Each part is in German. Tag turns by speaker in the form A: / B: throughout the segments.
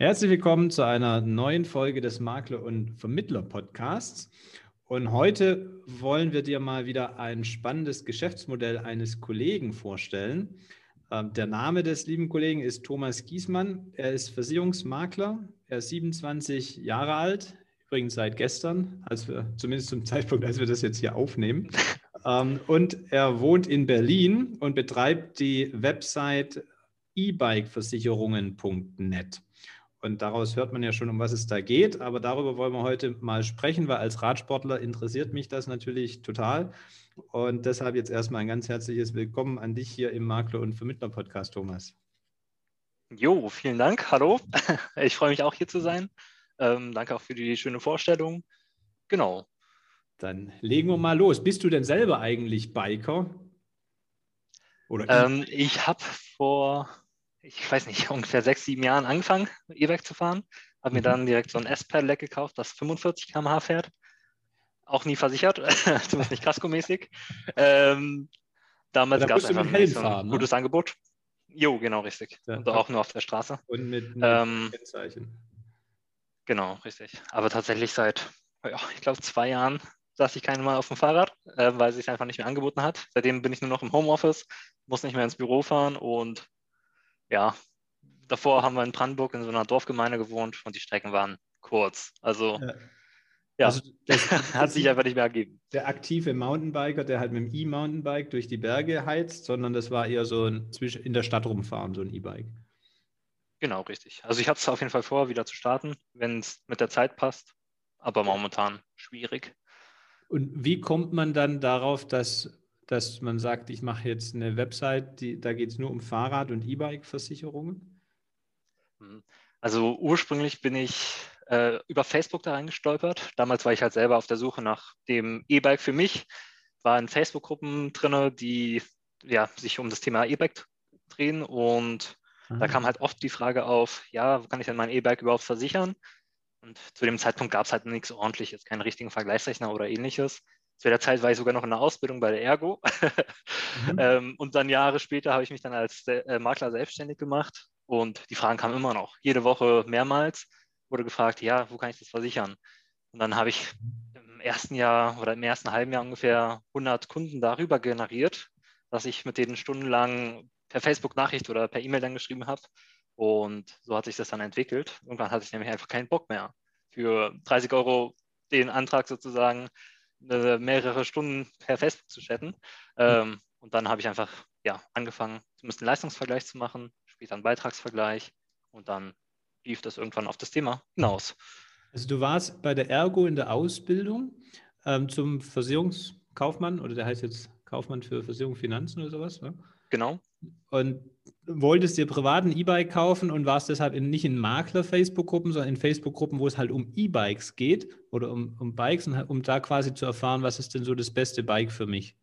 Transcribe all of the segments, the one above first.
A: Herzlich willkommen zu einer neuen Folge des Makler- und Vermittler-Podcasts. Und heute wollen wir dir mal wieder ein spannendes Geschäftsmodell eines Kollegen vorstellen. Ähm, der Name des lieben Kollegen ist Thomas Giesmann. Er ist Versicherungsmakler. Er ist 27 Jahre alt, übrigens seit gestern, als wir, zumindest zum Zeitpunkt, als wir das jetzt hier aufnehmen. Ähm, und er wohnt in Berlin und betreibt die Website e-bike-versicherungen.net. Und daraus hört man ja schon, um was es da geht. Aber darüber wollen wir heute mal sprechen, weil als Radsportler interessiert mich das natürlich total. Und deshalb jetzt erstmal ein ganz herzliches Willkommen an dich hier im Makler- und Vermittler-Podcast, Thomas.
B: Jo, vielen Dank. Hallo. Ich freue mich auch hier zu sein. Ähm, danke auch für die schöne Vorstellung. Genau.
A: Dann legen wir mal los. Bist du denn selber eigentlich Biker?
B: Oder ähm, ich habe vor ich weiß nicht, ungefähr sechs, sieben Jahren angefangen, E-Bike zu fahren. Habe mir mhm. dann direkt so ein S-Pedelec gekauft, das 45 km/h fährt. Auch nie versichert, zumindest nicht kaskomäßig. Ähm, damals gab es einfach
A: ein fahren,
B: ne? gutes Angebot. Jo, genau, richtig. Ja. Und auch nur auf der Straße.
A: Und mit, mit ähm, Kennzeichen.
B: Genau, richtig. Aber tatsächlich seit, ja, ich glaube, zwei Jahren saß ich keine Mal auf dem Fahrrad, äh, weil es sich einfach nicht mehr angeboten hat. Seitdem bin ich nur noch im Homeoffice, muss nicht mehr ins Büro fahren und ja, davor haben wir in Brandenburg in so einer Dorfgemeinde gewohnt und die Strecken waren kurz. Also ja, ja also das, hat sich einfach nicht mehr ergeben.
A: Der aktive Mountainbiker, der halt mit dem E-Mountainbike durch die Berge heizt, sondern das war eher so ein in der Stadt rumfahren, so ein E-Bike.
B: Genau, richtig. Also ich habe es auf jeden Fall vor, wieder zu starten, wenn es mit der Zeit passt, aber momentan schwierig.
A: Und wie kommt man dann darauf, dass dass man sagt, ich mache jetzt eine Website, die, da geht es nur um Fahrrad- und E-Bike-Versicherungen?
B: Hm. Also ursprünglich bin ich äh, über Facebook da reingestolpert. Damals war ich halt selber auf der Suche nach dem E-Bike für mich, war in Facebook-Gruppen drin, die ja, sich um das Thema E-Bike drehen und Aha. da kam halt oft die Frage auf, ja, wo kann ich denn mein E-Bike überhaupt versichern? Und zu dem Zeitpunkt gab es halt nichts ordentliches, keinen richtigen Vergleichsrechner oder ähnliches. Zu der Zeit war ich sogar noch in der Ausbildung bei der Ergo. mhm. ähm, und dann Jahre später habe ich mich dann als äh, Makler selbstständig gemacht. Und die Fragen kamen immer noch. Jede Woche mehrmals wurde gefragt, ja, wo kann ich das versichern? Und dann habe ich im ersten Jahr oder im ersten halben Jahr ungefähr 100 Kunden darüber generiert, dass ich mit denen stundenlang per Facebook-Nachricht oder per E-Mail dann geschrieben habe. Und so hat sich das dann entwickelt. Irgendwann hatte ich nämlich einfach keinen Bock mehr. Für 30 Euro den Antrag sozusagen mehrere Stunden per Facebook zu chatten. Ähm, und dann habe ich einfach ja, angefangen, zumindest einen Leistungsvergleich zu machen, später einen Beitragsvergleich und dann lief das irgendwann auf das Thema hinaus.
A: Also du warst bei der Ergo in der Ausbildung ähm, zum Versicherungskaufmann oder der heißt jetzt Kaufmann für Versicherung Finanzen oder sowas, ne?
B: Genau.
A: Und wolltest dir privat ein E-Bike kaufen und warst deshalb in, nicht in Makler-Facebook-Gruppen, sondern in Facebook-Gruppen, wo es halt um E-Bikes geht oder um, um Bikes, und, um da quasi zu erfahren, was ist denn so das beste Bike für mich.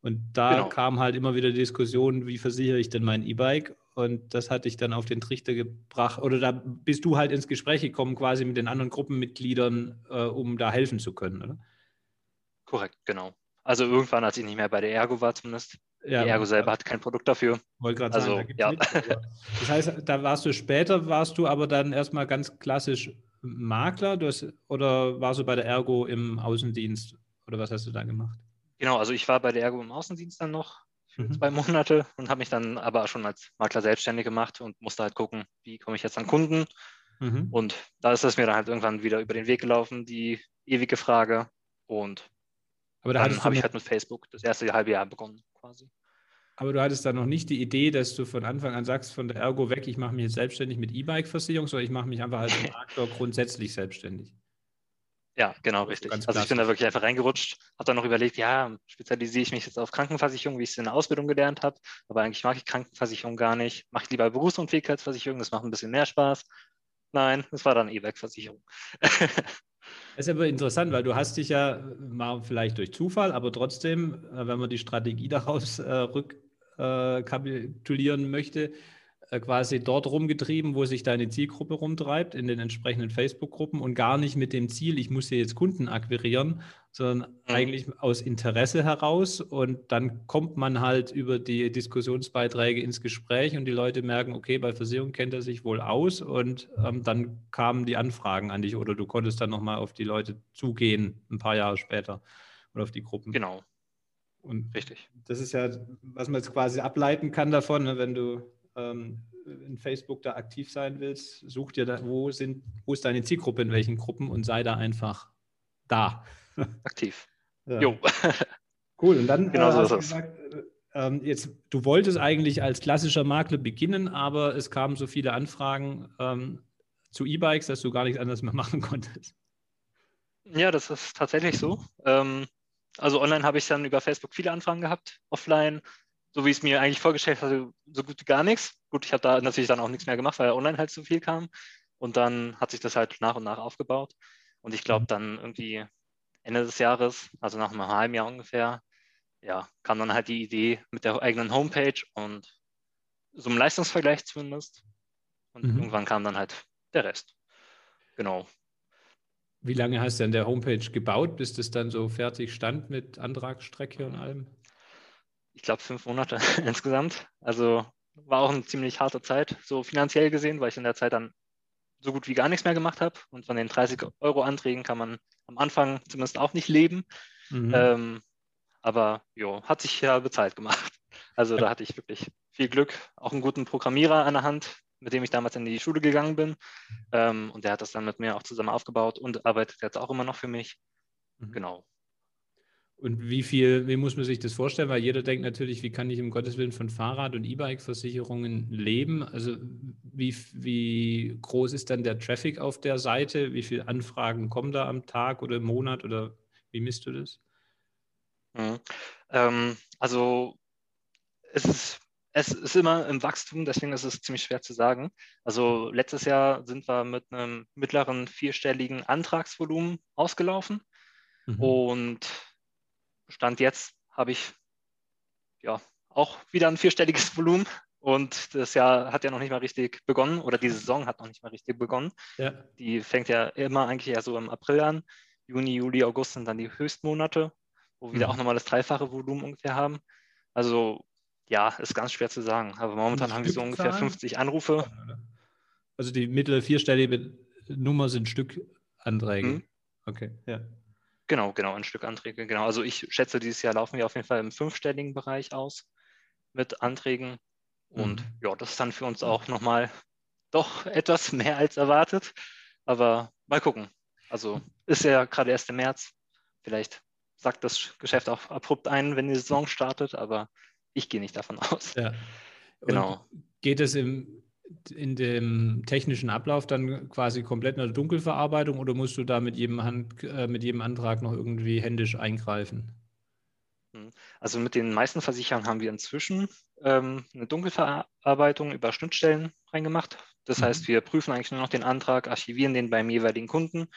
A: Und da genau. kam halt immer wieder die Diskussion, wie versichere ich denn mein E-Bike? Und das hat dich dann auf den Trichter gebracht, oder da bist du halt ins Gespräch gekommen, quasi mit den anderen Gruppenmitgliedern, äh, um da helfen zu können, oder?
B: Korrekt, genau. Also irgendwann, als ich nicht mehr bei der Ergo war zumindest, ja, Ergo selber hat kein Produkt dafür.
A: Wollte gerade also, sagen, ja. das heißt, da warst du später, warst du aber dann erstmal ganz klassisch Makler hast, oder warst du bei der Ergo im Außendienst oder was hast du da gemacht?
B: Genau, also ich war bei der Ergo im Außendienst dann noch für mhm. zwei Monate und habe mich dann aber schon als Makler selbstständig gemacht und musste halt gucken, wie komme ich jetzt an Kunden. Mhm. Und da ist es mir dann halt irgendwann wieder über den Weg gelaufen, die ewige Frage. Und aber da habe ich halt mit Facebook das erste halbe Jahr begonnen quasi.
A: Aber du hattest da noch nicht die Idee, dass du von Anfang an sagst, von der Ergo weg, ich mache mich jetzt selbstständig mit E-Bike-Versicherung, sondern ich mache mich einfach als Makler grundsätzlich selbstständig.
B: Ja, genau, richtig. Also ich bin da wirklich einfach reingerutscht, habe dann noch überlegt, ja, spezialisiere ich mich jetzt auf Krankenversicherung, wie ich es in der Ausbildung gelernt habe, aber eigentlich mag ich Krankenversicherung gar nicht, mache ich lieber Berufsunfähigkeitsversicherung, das macht ein bisschen mehr Spaß. Nein, es war dann E-Bike-Versicherung.
A: Das ist aber interessant, weil du hast dich ja mal vielleicht durch Zufall, aber trotzdem, äh, wenn man die Strategie daraus äh, rückkapitulieren äh, möchte, quasi dort rumgetrieben, wo sich deine Zielgruppe rumtreibt, in den entsprechenden Facebook-Gruppen und gar nicht mit dem Ziel, ich muss hier jetzt Kunden akquirieren, sondern mhm. eigentlich aus Interesse heraus. Und dann kommt man halt über die Diskussionsbeiträge ins Gespräch und die Leute merken, okay, bei Versicherung kennt er sich wohl aus und ähm, dann kamen die Anfragen an dich oder du konntest dann nochmal auf die Leute zugehen, ein paar Jahre später oder auf die Gruppen.
B: Genau.
A: Und Richtig. Das ist ja, was man jetzt quasi ableiten kann davon, ne, wenn du ähm, in Facebook da aktiv sein willst, such dir da, wo sind, wo ist deine Zielgruppe, in welchen Gruppen und sei da einfach da.
B: Aktiv.
A: Ja. Jo. Cool. Und dann genau äh, so hast du gesagt, äh, ähm, jetzt, du wolltest eigentlich als klassischer Makler beginnen, aber es kamen so viele Anfragen ähm, zu E-Bikes, dass du gar nichts anderes mehr machen konntest.
B: Ja, das ist tatsächlich so. Ähm, also online habe ich dann über Facebook viele Anfragen gehabt, offline, so wie es mir eigentlich vorgestellt hatte, so gut wie gar nichts. Gut, ich habe da natürlich dann auch nichts mehr gemacht, weil online halt so viel kam. Und dann hat sich das halt nach und nach aufgebaut. Und ich glaube, mhm. dann irgendwie Ende des Jahres, also nach einem halben Jahr ungefähr, ja, kam dann halt die Idee mit der eigenen Homepage und so einem Leistungsvergleich zumindest. Und mhm. irgendwann kam dann halt der Rest. Genau.
A: Wie lange hast du an der Homepage gebaut, bis das dann so fertig stand mit Antragsstrecke und allem?
B: Ich glaube fünf Monate insgesamt. Also war auch eine ziemlich harte Zeit, so finanziell gesehen, weil ich in der Zeit dann so gut wie gar nichts mehr gemacht habe. Und von den 30 Euro Anträgen kann man am Anfang zumindest auch nicht leben. Mhm. Ähm, aber jo, hat sich ja bezahlt gemacht. Also da hatte ich wirklich viel Glück, auch einen guten Programmierer an der Hand, mit dem ich damals in die Schule gegangen bin. Ähm, und der hat das dann mit mir auch zusammen aufgebaut und arbeitet jetzt auch immer noch für mich. Mhm. Genau.
A: Und wie viel, wie muss man sich das vorstellen? Weil jeder denkt natürlich, wie kann ich im Gottes Willen von Fahrrad- und E-Bike-Versicherungen leben? Also wie, wie groß ist dann der Traffic auf der Seite? Wie viele Anfragen kommen da am Tag oder im Monat oder wie misst du das?
B: Mhm. Ähm, also es ist es ist immer im Wachstum, deswegen ist es ziemlich schwer zu sagen. Also letztes Jahr sind wir mit einem mittleren vierstelligen Antragsvolumen ausgelaufen mhm. und Stand jetzt habe ich ja auch wieder ein vierstelliges Volumen und das Jahr hat ja noch nicht mal richtig begonnen oder die Saison hat noch nicht mal richtig begonnen. Ja. Die fängt ja immer eigentlich eher so im April an. Juni, Juli, August sind dann die Höchstmonate, wo wir mhm. auch nochmal das dreifache Volumen ungefähr haben. Also ja, ist ganz schwer zu sagen. Aber momentan haben wir so ungefähr 50 Anrufe.
A: Also die mittlere vierstellige Nummer sind Stückanträge. Mhm.
B: Okay, ja. Genau, genau, ein Stück Anträge. Genau. Also ich schätze, dieses Jahr laufen wir auf jeden Fall im fünfstelligen Bereich aus mit Anträgen. Und mhm. ja, das ist dann für uns auch nochmal doch etwas mehr als erwartet. Aber mal gucken. Also ist ja gerade erst im März. Vielleicht sagt das Geschäft auch abrupt ein, wenn die Saison startet, aber ich gehe nicht davon aus. Ja.
A: Genau. Und geht es im, in dem technischen Ablauf dann quasi komplett in der Dunkelverarbeitung oder musst du da mit jedem, Hand, äh, mit jedem Antrag noch irgendwie händisch eingreifen?
B: Hm. Also mit den meisten Versicherern haben wir inzwischen ähm, eine Dunkelverarbeitung über Schnittstellen reingemacht. Das mhm. heißt, wir prüfen eigentlich nur noch den Antrag, archivieren den beim jeweiligen Kunden,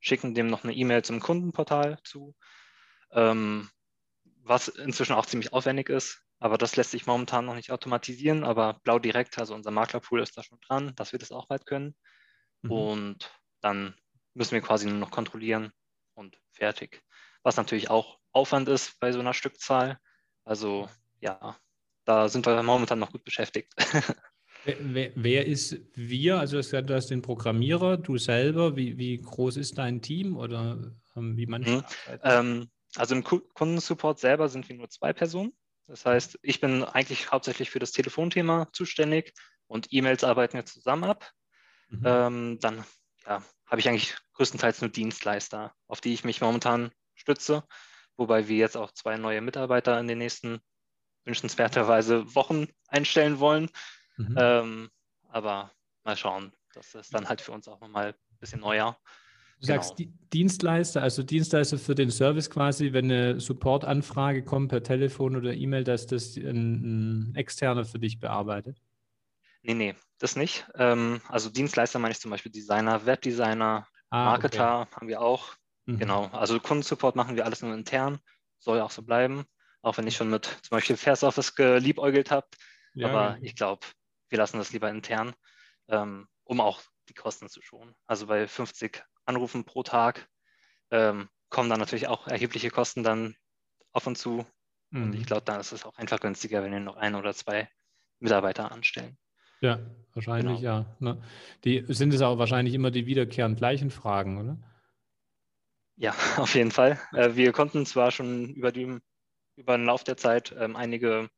B: schicken dem noch eine E-Mail zum Kundenportal zu, ähm, was inzwischen auch ziemlich aufwendig ist. Aber das lässt sich momentan noch nicht automatisieren. Aber Blau direkt, also unser Maklerpool ist da schon dran, dass wir das auch weit können. Mhm. Und dann müssen wir quasi nur noch kontrollieren und fertig. Was natürlich auch Aufwand ist bei so einer Stückzahl. Also ja, da sind wir momentan noch gut beschäftigt.
A: Wer, wer, ist wir? Also du hast den Programmierer, du selber. Wie, wie groß ist dein Team oder ähm, wie manche? Mhm.
B: Ähm, also im Kundensupport selber sind wir nur zwei Personen. Das heißt, ich bin eigentlich hauptsächlich für das Telefonthema zuständig und E-Mails arbeiten wir zusammen ab. Mhm. Ähm, dann ja, habe ich eigentlich größtenteils nur Dienstleister, auf die ich mich momentan stütze, wobei wir jetzt auch zwei neue Mitarbeiter in den nächsten wünschenswerterweise Wochen einstellen wollen. Mhm. Ähm, aber mal schauen. Das ist dann halt für uns auch nochmal ein bisschen neuer.
A: Du genau. sagst Dienstleister, also Dienstleister für den Service quasi, wenn eine Supportanfrage kommt per Telefon oder E-Mail, dass das ein, ein, externer für dich bearbeitet?
B: Nee, nee, das nicht. Ähm, also Dienstleister meine ich zum Beispiel Designer, Webdesigner, ah, Marketer okay. haben wir auch. Mhm. Genau, also Kundensupport machen wir alles nur intern, soll auch so bleiben, auch wenn ich schon mit zum Beispiel Fair's Office geliebäugelt habe. Ja, Aber ich glaube, wir lassen das lieber intern, ähm, um auch die Kosten zu schonen. Also bei 50 Anrufen pro Tag ähm, kommen dann natürlich auch erhebliche Kosten dann auf und zu. Mhm. Und ich mhm. glaube, dann ist es auch einfach günstiger, wenn wir noch ein oder zwei Mitarbeiter anstellen.
A: Ja, wahrscheinlich genau. ja. Ne? Die sind es auch wahrscheinlich immer die wiederkehrend gleichen Fragen, oder?
B: Ja, auf jeden Fall. Äh, wir konnten zwar schon über, die, über den Lauf der Zeit ähm, einige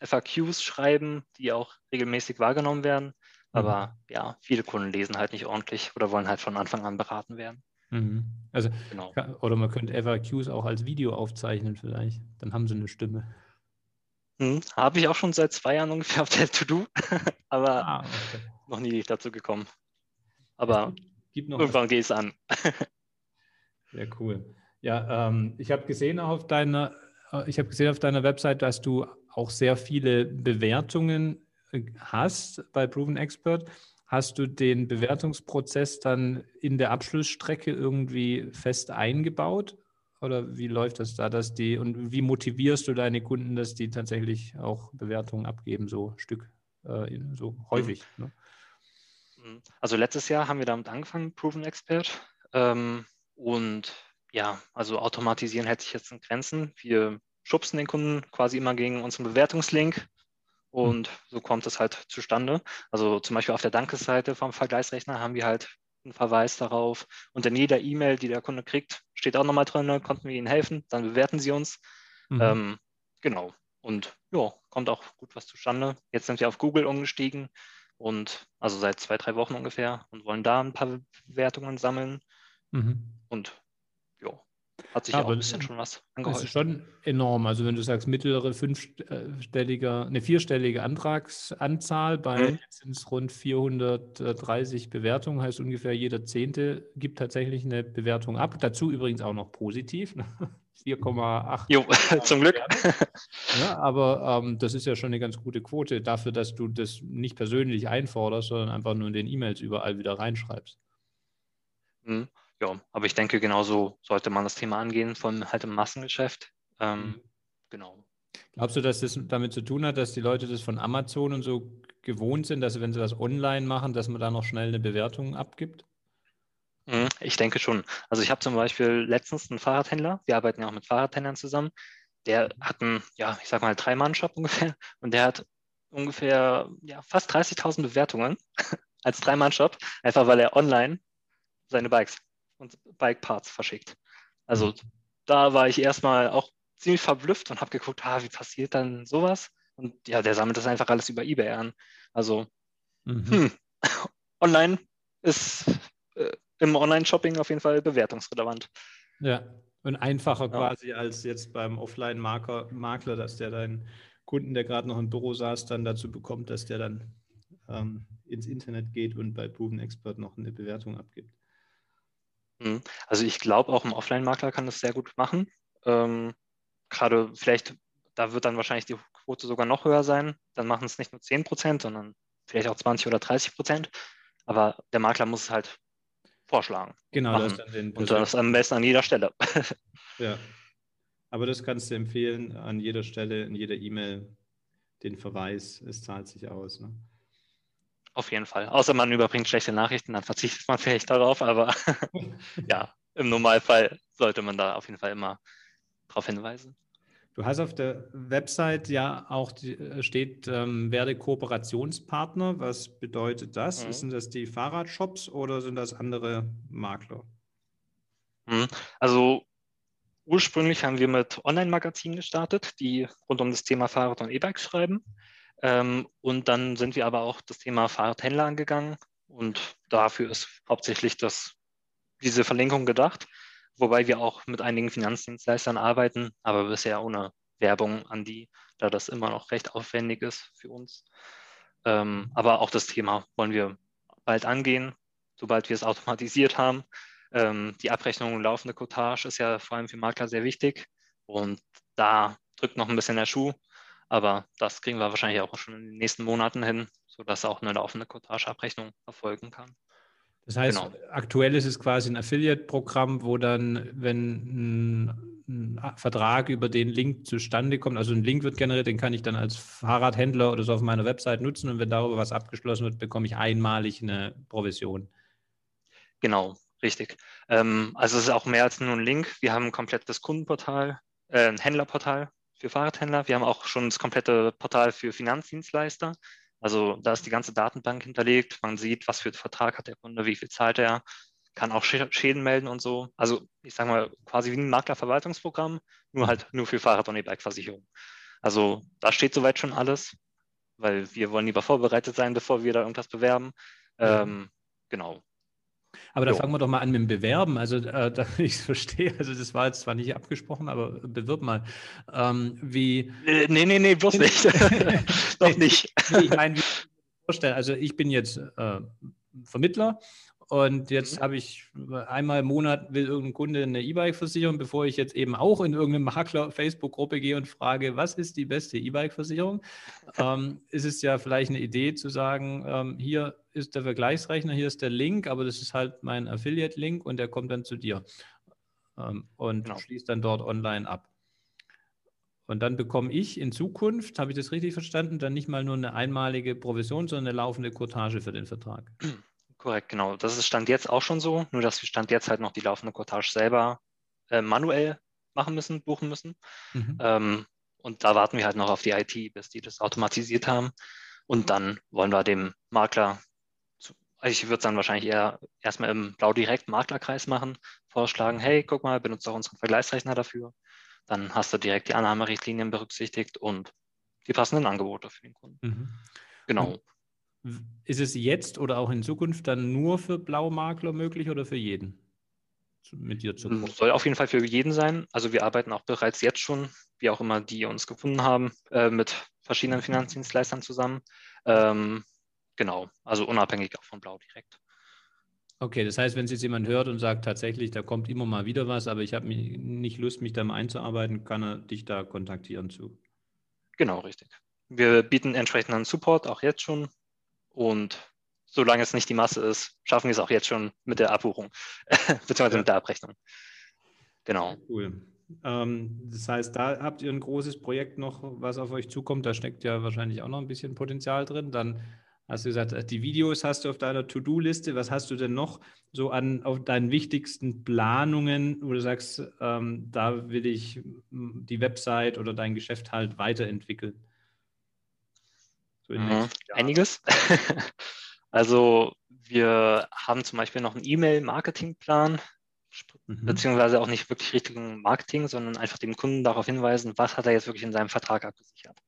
B: FAQs schreiben, die auch regelmäßig wahrgenommen werden, aber mhm. ja, viele Kunden lesen halt nicht ordentlich oder wollen halt von Anfang an beraten werden.
A: Mhm. Also, genau. oder man könnte FAQs auch als Video aufzeichnen vielleicht. Dann haben sie eine Stimme.
B: Hm, Habe ich auch schon seit zwei Jahren ungefähr auf der To-Do, aber ah, okay. noch nie dazu gekommen. Aber irgendwann gehe ich es an.
A: Sehr cool. Ja, ähm, ich habe gesehen auf deiner, äh, ich habe gesehen auf deiner Website, dass du auch sehr viele Bewertungen äh, hast bei Proven Expert. Hast du den Bewertungsprozess dann in der Abschlussstrecke irgendwie fest eingebaut? Oder wie läuft das da, dass die und wie motivierst du deine Kunden, dass die tatsächlich auch Bewertungen abgeben, so Stück, äh, so häufig? Ne?
B: Mhm. Also letztes Jahr haben wir damit angefangen, Proven Expert. Ähm, und ja, also automatisieren hält sich jetzt in Grenzen. Wir schubsen den Kunden quasi immer gegen unseren Bewertungslink und so kommt es halt zustande. Also zum Beispiel auf der Dankesseite vom Vergleichsrechner haben wir halt einen Verweis darauf. Und in jeder E-Mail, die der Kunde kriegt, steht auch nochmal drin, konnten wir Ihnen helfen, dann bewerten Sie uns. Mhm. Ähm, genau. Und ja, kommt auch gut was zustande. Jetzt sind wir auf Google umgestiegen und also seit zwei, drei Wochen ungefähr und wollen da ein paar Bewertungen sammeln. Mhm. Und hat sich ja, auch ein bisschen schon was
A: angeholfen. Das ist schon enorm. Also wenn du sagst, mittlere fünfstellige, eine vierstellige Antragsanzahl, bei mhm. sind es rund 430 Bewertungen, heißt ungefähr jeder Zehnte gibt tatsächlich eine Bewertung ab. Dazu übrigens auch noch positiv. 4,8.
B: Jo, zum Glück.
A: Ja, aber ähm, das ist ja schon eine ganz gute Quote dafür, dass du das nicht persönlich einforderst, sondern einfach nur in den E-Mails überall wieder reinschreibst.
B: Mhm ja, aber ich denke, genauso sollte man das Thema angehen, von halt im Massengeschäft. Ähm, mhm. Genau.
A: Glaubst du, dass das damit zu tun hat, dass die Leute das von Amazon und so gewohnt sind, dass wenn sie was online machen, dass man da noch schnell eine Bewertung abgibt?
B: Mhm, ich denke schon. Also ich habe zum Beispiel letztens einen Fahrradhändler, wir arbeiten ja auch mit Fahrradhändlern zusammen, der hat einen, ja, ich sag mal, Drei-Mann-Shop ungefähr und der hat ungefähr ja, fast 30.000 Bewertungen als Drei-Mann-Shop, einfach weil er online seine Bikes und Bike Parts verschickt. Also mhm. da war ich erstmal auch ziemlich verblüfft und habe geguckt, ah, wie passiert dann sowas? Und ja, der sammelt das einfach alles über eBay an. Also mhm. hm, online ist äh, im Online-Shopping auf jeden Fall bewertungsrelevant.
A: Ja, und einfacher ja. quasi als jetzt beim Offline-Makler, dass der deinen Kunden, der gerade noch im Büro saß, dann dazu bekommt, dass der dann ähm, ins Internet geht und bei Proven Expert noch eine Bewertung abgibt.
B: Mhm. Also ich glaube, auch ein Offline-Makler kann das sehr gut machen. Ähm, Gerade vielleicht, da wird dann wahrscheinlich die Quote sogar noch höher sein. Dann machen es nicht nur 10 Prozent, sondern vielleicht auch 20 oder 30 Prozent. Aber der Makler muss es halt vorschlagen.
A: Genau,
B: das dann den und das am besten an jeder Stelle.
A: ja. Aber das kannst du empfehlen, an jeder Stelle, in jeder E-Mail den Verweis, es zahlt sich aus. Ne?
B: Auf jeden Fall. Außer man überbringt schlechte Nachrichten, dann verzichtet man vielleicht darauf, aber ja, im Normalfall sollte man da auf jeden Fall immer darauf hinweisen.
A: Du hast auf der Website ja auch die, äh, steht, ähm, werde Kooperationspartner. Was bedeutet das? Mhm. Sind das die Fahrradshops oder sind das andere Makler?
B: Mhm. Also ursprünglich haben wir mit Online-Magazinen gestartet, die rund um das Thema Fahrrad und E-Bike schreiben. Ähm, und dann sind wir aber auch das Thema Fahrradhändler angegangen und dafür ist hauptsächlich das, diese Verlinkung gedacht, wobei wir auch mit einigen Finanzdienstleistern arbeiten, aber bisher ohne Werbung an die, da das immer noch recht aufwendig ist für uns. Ähm, aber auch das Thema wollen wir bald angehen, sobald wir es automatisiert haben. Ähm, die Abrechnung und laufende Cottage ist ja vor allem für Makler sehr wichtig und da drückt noch ein bisschen der Schuh. Aber das kriegen wir wahrscheinlich auch schon in den nächsten Monaten hin, sodass auch eine laufende Cottage-Abrechnung erfolgen kann.
A: Das heißt, genau. aktuell ist es quasi ein Affiliate-Programm, wo dann, wenn ein Vertrag über den Link zustande kommt. Also ein Link wird generiert, den kann ich dann als Fahrradhändler oder so auf meiner Website nutzen und wenn darüber was abgeschlossen wird, bekomme ich einmalig eine Provision.
B: Genau, richtig. Ähm, also es ist auch mehr als nur ein Link. Wir haben ein komplettes Kundenportal, äh, ein Händlerportal für Fahrradhändler. Wir haben auch schon das komplette Portal für Finanzdienstleister. Also da ist die ganze Datenbank hinterlegt. Man sieht, was für einen Vertrag hat der Kunde, wie viel zahlt er, kann auch Schäden melden und so. Also ich sage mal quasi wie ein Maklerverwaltungsprogramm, nur halt nur für Fahrrad- und E-Bike-Versicherung. Also da steht soweit schon alles, weil wir wollen lieber vorbereitet sein, bevor wir da irgendwas bewerben. Ähm, genau.
A: Aber da jo. fangen wir doch mal an mit dem Bewerben. Also, äh, da ich es verstehe, also das war jetzt zwar nicht abgesprochen, aber bewirb mal. Ähm, wie.
B: Äh, nee, nee, nee, bloß nicht. Doch nicht.
A: ich meine, wie vorstellen. Also, ich bin jetzt äh, Vermittler und jetzt mhm. habe ich einmal im Monat will irgendein Kunde eine E-Bike-Versicherung, bevor ich jetzt eben auch in irgendeine Makler-Facebook-Gruppe gehe und frage, was ist die beste E-Bike-Versicherung? ähm, ist es ja vielleicht eine Idee zu sagen, ähm, hier ist der Vergleichsrechner, hier ist der Link, aber das ist halt mein Affiliate-Link und der kommt dann zu dir ähm, und genau. schließt dann dort online ab. Und dann bekomme ich in Zukunft, habe ich das richtig verstanden, dann nicht mal nur eine einmalige Provision, sondern eine laufende Courtage für den Vertrag.
B: Korrekt, genau. Das ist Stand jetzt auch schon so, nur dass wir Stand jetzt halt noch die laufende Cottage selber äh, manuell machen müssen, buchen müssen. Mhm. Ähm, und da warten wir halt noch auf die IT, bis die das automatisiert haben. Und dann wollen wir dem Makler, also ich würde es dann wahrscheinlich eher erstmal im Blau direkt Maklerkreis machen, vorschlagen, hey, guck mal, benutze auch unseren Vergleichsrechner dafür. Dann hast du direkt die Annahmerichtlinien berücksichtigt und die passenden Angebote für den Kunden. Mhm. Genau.
A: Ist es jetzt oder auch in Zukunft dann nur für Blaumakler möglich oder für jeden?
B: Mit dir zu Soll auf jeden Fall für jeden sein. Also wir arbeiten auch bereits jetzt schon, wie auch immer die uns gefunden haben, äh, mit verschiedenen Finanzdienstleistern zusammen. Ähm, genau, also unabhängig auch von Blau direkt.
A: Okay, das heißt, wenn es jetzt jemand hört und sagt, tatsächlich, da kommt immer mal wieder was, aber ich habe nicht Lust, mich da mal einzuarbeiten, kann er dich da kontaktieren zu.
B: Genau, richtig. Wir bieten entsprechenden Support auch jetzt schon und solange es nicht die Masse ist, schaffen wir es auch jetzt schon mit der Abbuchung, beziehungsweise mit der Abrechnung. Genau.
A: Cool. Ähm, das heißt, da habt ihr ein großes Projekt noch, was auf euch zukommt. Da steckt ja wahrscheinlich auch noch ein bisschen Potenzial drin. Dann hast du gesagt, die Videos hast du auf deiner To-Do-Liste. Was hast du denn noch so an auf deinen wichtigsten Planungen, wo du sagst, ähm, da will ich die Website oder dein Geschäft halt weiterentwickeln?
B: So mhm. Einiges. also wir haben zum Beispiel noch einen E-Mail-Marketing-Plan, mhm. beziehungsweise auch nicht wirklich richtigen Marketing, sondern einfach dem Kunden darauf hinweisen, was hat er jetzt wirklich in seinem Vertrag abgesichert.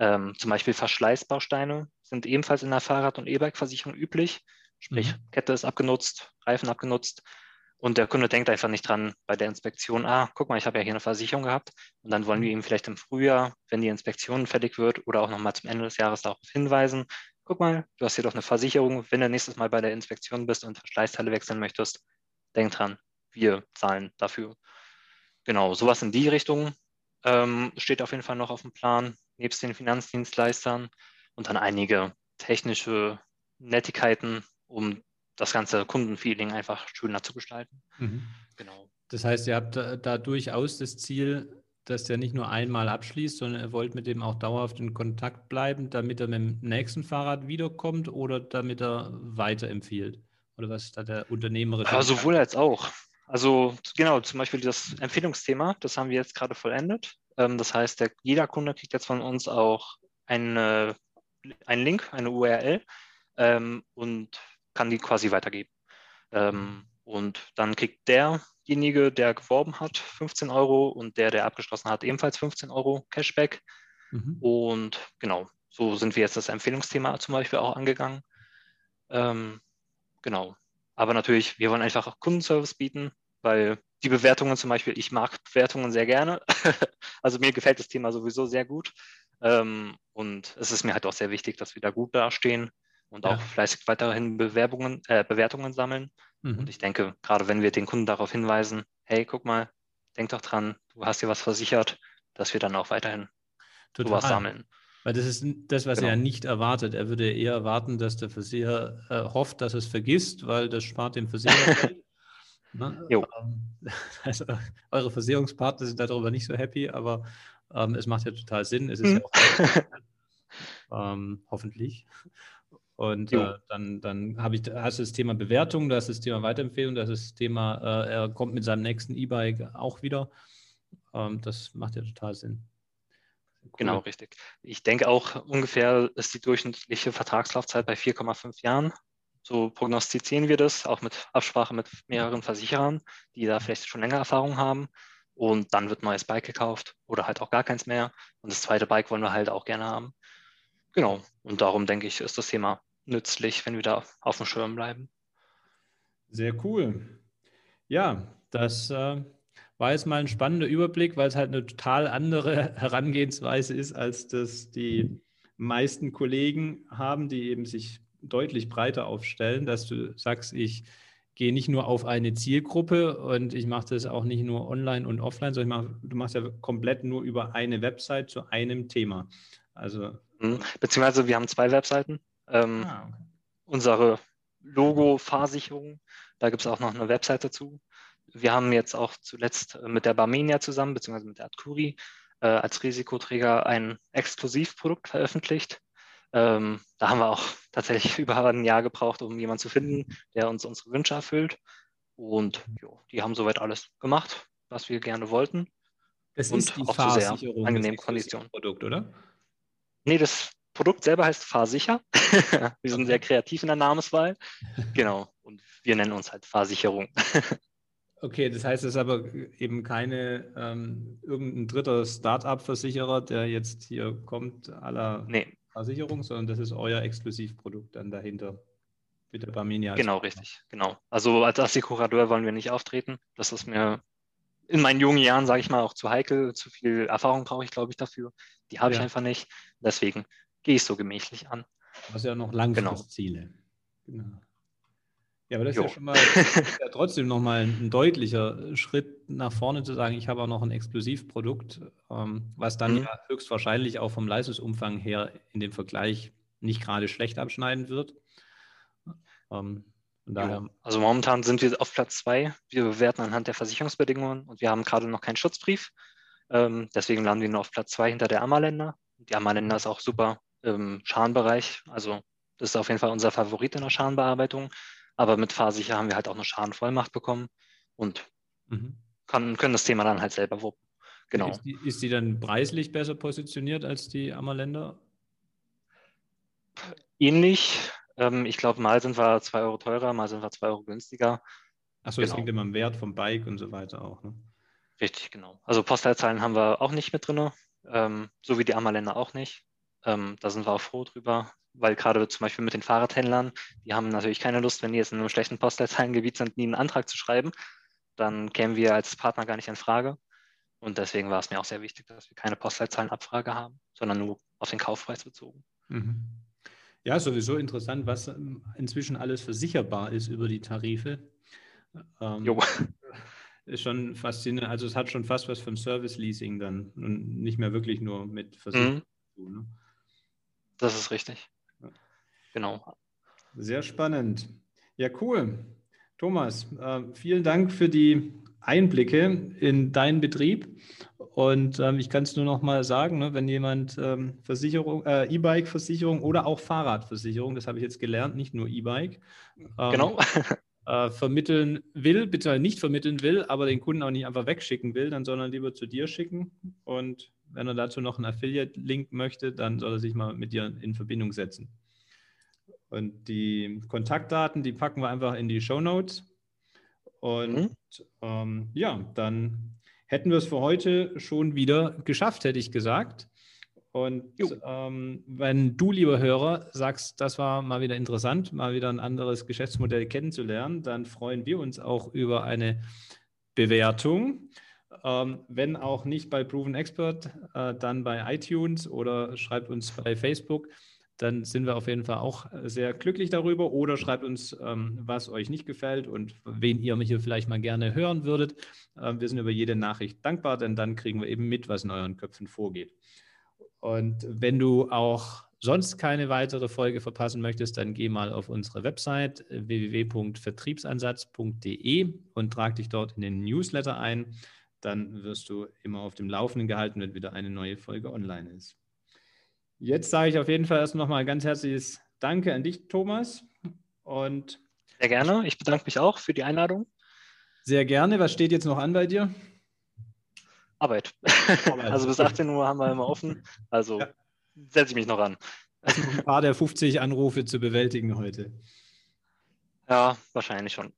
B: Ähm, zum Beispiel Verschleißbausteine sind ebenfalls in der Fahrrad- und E-Bike-Versicherung üblich. Sprich, mhm. Kette ist abgenutzt, Reifen abgenutzt. Und der Kunde denkt einfach nicht dran bei der Inspektion, ah, guck mal, ich habe ja hier eine Versicherung gehabt. Und dann wollen wir mhm. ihm vielleicht im Frühjahr, wenn die Inspektion fertig wird oder auch nochmal zum Ende des Jahres darauf hinweisen, guck mal, du hast hier doch eine Versicherung. Wenn du nächstes Mal bei der Inspektion bist und Verschleißteile wechseln möchtest, denk dran, wir zahlen dafür. Genau, sowas in die Richtung ähm, steht auf jeden Fall noch auf dem Plan, nebst den Finanzdienstleistern und dann einige technische Nettigkeiten, um das ganze Kundenfeeling einfach schöner zu gestalten. Mhm.
A: Genau. Das heißt, ihr habt da, da, durchaus das Ziel, dass der nicht nur einmal abschließt, sondern ihr wollt mit dem auch dauerhaft in Kontakt bleiben, damit er mit dem nächsten Fahrrad wiederkommt oder damit er weiterempfiehlt? Oder was ist da der unternehmerische?
B: Ja, sowohl als auch. Also genau, zum Beispiel das Empfehlungsthema, das haben wir jetzt gerade vollendet. Ähm, das heißt, der, jeder Kunde kriegt jetzt von uns auch eine, einen Link, eine URL ähm, und kann die quasi weitergeben. Ähm, und dann kriegt derjenige, der geworben hat, 15 Euro und der, der abgeschlossen hat, ebenfalls 15 Euro Cashback. Mhm. Und genau, so sind wir jetzt das Empfehlungsthema zum Beispiel auch angegangen. Ähm, genau. Aber natürlich, wir wollen einfach auch Kundenservice bieten, weil die Bewertungen zum Beispiel, ich mag Bewertungen sehr gerne. also mir gefällt das Thema sowieso sehr gut. Ähm, und es ist mir halt auch sehr wichtig, dass wir da gut dastehen und auch fleißig weiterhin Bewerbungen, äh, Bewertungen sammeln. Mhm. Und ich denke, gerade wenn wir den Kunden darauf hinweisen, hey, guck mal, denk doch dran, du hast dir was versichert, dass wir dann auch weiterhin Total. sowas sammeln.
A: Weil das ist das, was genau. er nicht erwartet. Er würde eher erwarten, dass der Versicherer äh, hofft, dass er es vergisst, weil das spart dem Versicherer. Ne? Ähm, also, eure Versicherungspartner sind darüber nicht so happy, aber ähm, es macht ja total Sinn. Es ist mhm. ja auch ähm, hoffentlich. Und äh, dann, dann habe ich, hast du das Thema Bewertung, das ist das Thema Weiterempfehlung, das ist das Thema, äh, er kommt mit seinem nächsten E-Bike auch wieder. Ähm, das macht ja total Sinn.
B: Cool. Genau, richtig. Ich denke auch ungefähr ist die durchschnittliche Vertragslaufzeit bei 4,5 Jahren. So prognostizieren wir das, auch mit Absprache mit mehreren Versicherern, die da vielleicht schon länger Erfahrung haben. Und dann wird ein neues Bike gekauft oder halt auch gar keins mehr. Und das zweite Bike wollen wir halt auch gerne haben. Genau. Und darum denke ich, ist das Thema nützlich, wenn wir da auf dem Schirm bleiben.
A: Sehr cool. Ja, das äh, war jetzt mal ein spannender Überblick, weil es halt eine total andere Herangehensweise ist, als das die meisten Kollegen haben, die eben sich deutlich breiter aufstellen, dass du sagst, ich gehe nicht nur auf eine Zielgruppe und ich mache das auch nicht nur online und offline, sondern mach, du machst ja komplett nur über eine Website zu einem Thema. Also
B: mhm. beziehungsweise wir haben zwei Webseiten. Ähm, ah, okay. Unsere Logo-Fahrsicherung, da gibt es auch noch eine Website dazu. Wir haben jetzt auch zuletzt mit der Barmenia zusammen, beziehungsweise mit der Adcuri, äh, als Risikoträger ein Exklusivprodukt veröffentlicht. Ähm, da haben wir auch tatsächlich über ein Jahr gebraucht, um jemanden zu finden, der uns unsere Wünsche erfüllt. Und jo, die haben soweit alles gemacht, was wir gerne wollten.
A: Das und ist die auch zu sehr angenehmen Konditionen. Produkt, oder?
B: Nee, das Produkt selber heißt Fahrsicher. wir sind sehr kreativ in der Namenswahl. Genau. Und wir nennen uns halt Fahrsicherung.
A: Okay, das heißt, es ist aber eben keine ähm, irgendein dritter Start-up-Versicherer, der jetzt hier kommt, aller nee. Versicherung, sondern das ist euer Exklusivprodukt dann dahinter
B: mit der Barminia. Genau, richtig, genau. Also als Assekurateur wollen wir nicht auftreten. Das ist mir in meinen jungen Jahren, sage ich mal, auch zu heikel. Zu viel Erfahrung brauche ich, glaube ich, dafür. Die habe ja. ich einfach nicht. Deswegen gehe ich so gemächlich an.
A: Du hast ja noch Langfristziele. Genau. genau. Ja, aber das jo. ist ja schon mal ja trotzdem nochmal ein deutlicher Schritt nach vorne zu sagen, ich habe auch noch ein Exklusivprodukt, ähm, was dann mhm. ja höchstwahrscheinlich auch vom Leistungsumfang her in dem Vergleich nicht gerade schlecht abschneiden wird.
B: Ähm, daher... Also momentan sind wir auf Platz zwei. Wir bewerten anhand der Versicherungsbedingungen und wir haben gerade noch keinen Schutzbrief. Ähm, deswegen landen wir nur auf Platz zwei hinter der Ammerländer. Die Ammerländer ist auch super im Scharenbereich. Also das ist auf jeden Fall unser Favorit in der Scharenbearbeitung. Aber mit Fahrsicher haben wir halt auch eine Schadenvollmacht bekommen und mhm. kann, können das Thema dann halt selber wuppen.
A: Genau. Ist die, ist die dann preislich besser positioniert als die Ammerländer?
B: Ähnlich. Ähm, ich glaube, mal sind wir zwei Euro teurer, mal sind wir zwei Euro günstiger.
A: Achso, genau. das hängt immer am Wert vom Bike und so weiter auch. Ne?
B: Richtig, genau. Also Postleitzahlen haben wir auch nicht mit drin, ähm, so wie die Ammerländer auch nicht. Ähm, da sind wir auch froh drüber weil gerade zum Beispiel mit den Fahrradhändlern, die haben natürlich keine Lust, wenn die jetzt in einem schlechten Postleitzahlengebiet sind, nie einen Antrag zu schreiben. Dann kämen wir als Partner gar nicht in Frage. Und deswegen war es mir auch sehr wichtig, dass wir keine Postleitzahlenabfrage haben, sondern nur auf den Kaufpreis bezogen. Mhm.
A: Ja, sowieso interessant, was inzwischen alles versicherbar ist über die Tarife. Ähm, jo. Ist schon faszinierend. Also es hat schon fast was vom Service-Leasing dann und nicht mehr wirklich nur mit Versicherung. Mhm. Ne?
B: Das ist richtig. Genau.
A: Sehr spannend. Ja, cool. Thomas, äh, vielen Dank für die Einblicke in deinen Betrieb. Und ähm, ich kann es nur noch mal sagen, ne, wenn jemand ähm, Versicherung, äh, E-Bike-Versicherung oder auch Fahrradversicherung, das habe ich jetzt gelernt, nicht nur E-Bike,
B: ähm, genau.
A: äh, vermitteln will, bitte nicht vermitteln will, aber den Kunden auch nicht einfach wegschicken will, dann soll er lieber zu dir schicken. Und wenn er dazu noch einen Affiliate-Link möchte, dann soll er sich mal mit dir in Verbindung setzen. Und die Kontaktdaten, die packen wir einfach in die Show Notes. Und mhm. ähm, ja, dann hätten wir es für heute schon wieder geschafft, hätte ich gesagt. Und ähm, wenn du, lieber Hörer, sagst, das war mal wieder interessant, mal wieder ein anderes Geschäftsmodell kennenzulernen, dann freuen wir uns auch über eine Bewertung. Ähm, wenn auch nicht bei Proven Expert, äh, dann bei iTunes oder schreibt uns bei Facebook dann sind wir auf jeden Fall auch sehr glücklich darüber. Oder schreibt uns, ähm, was euch nicht gefällt und wen ihr hier vielleicht mal gerne hören würdet. Ähm, wir sind über jede Nachricht dankbar, denn dann kriegen wir eben mit, was in euren Köpfen vorgeht. Und wenn du auch sonst keine weitere Folge verpassen möchtest, dann geh mal auf unsere Website www.vertriebsansatz.de und trag dich dort in den Newsletter ein. Dann wirst du immer auf dem Laufenden gehalten, wenn wieder eine neue Folge online ist. Jetzt sage ich auf jeden Fall erst nochmal ganz herzliches Danke an dich, Thomas. Und
B: sehr gerne. Ich bedanke mich auch für die Einladung.
A: Sehr gerne. Was steht jetzt noch an bei dir?
B: Arbeit. Arbeit. Also bis 18 Uhr haben wir immer offen. Also ja. setze ich mich noch an.
A: Ein paar der 50 Anrufe zu bewältigen heute.
B: Ja, wahrscheinlich schon.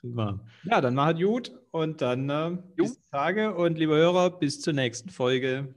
A: Prima. Ja, dann macht gut und dann äh, bis Tage und liebe Hörer, bis zur nächsten Folge.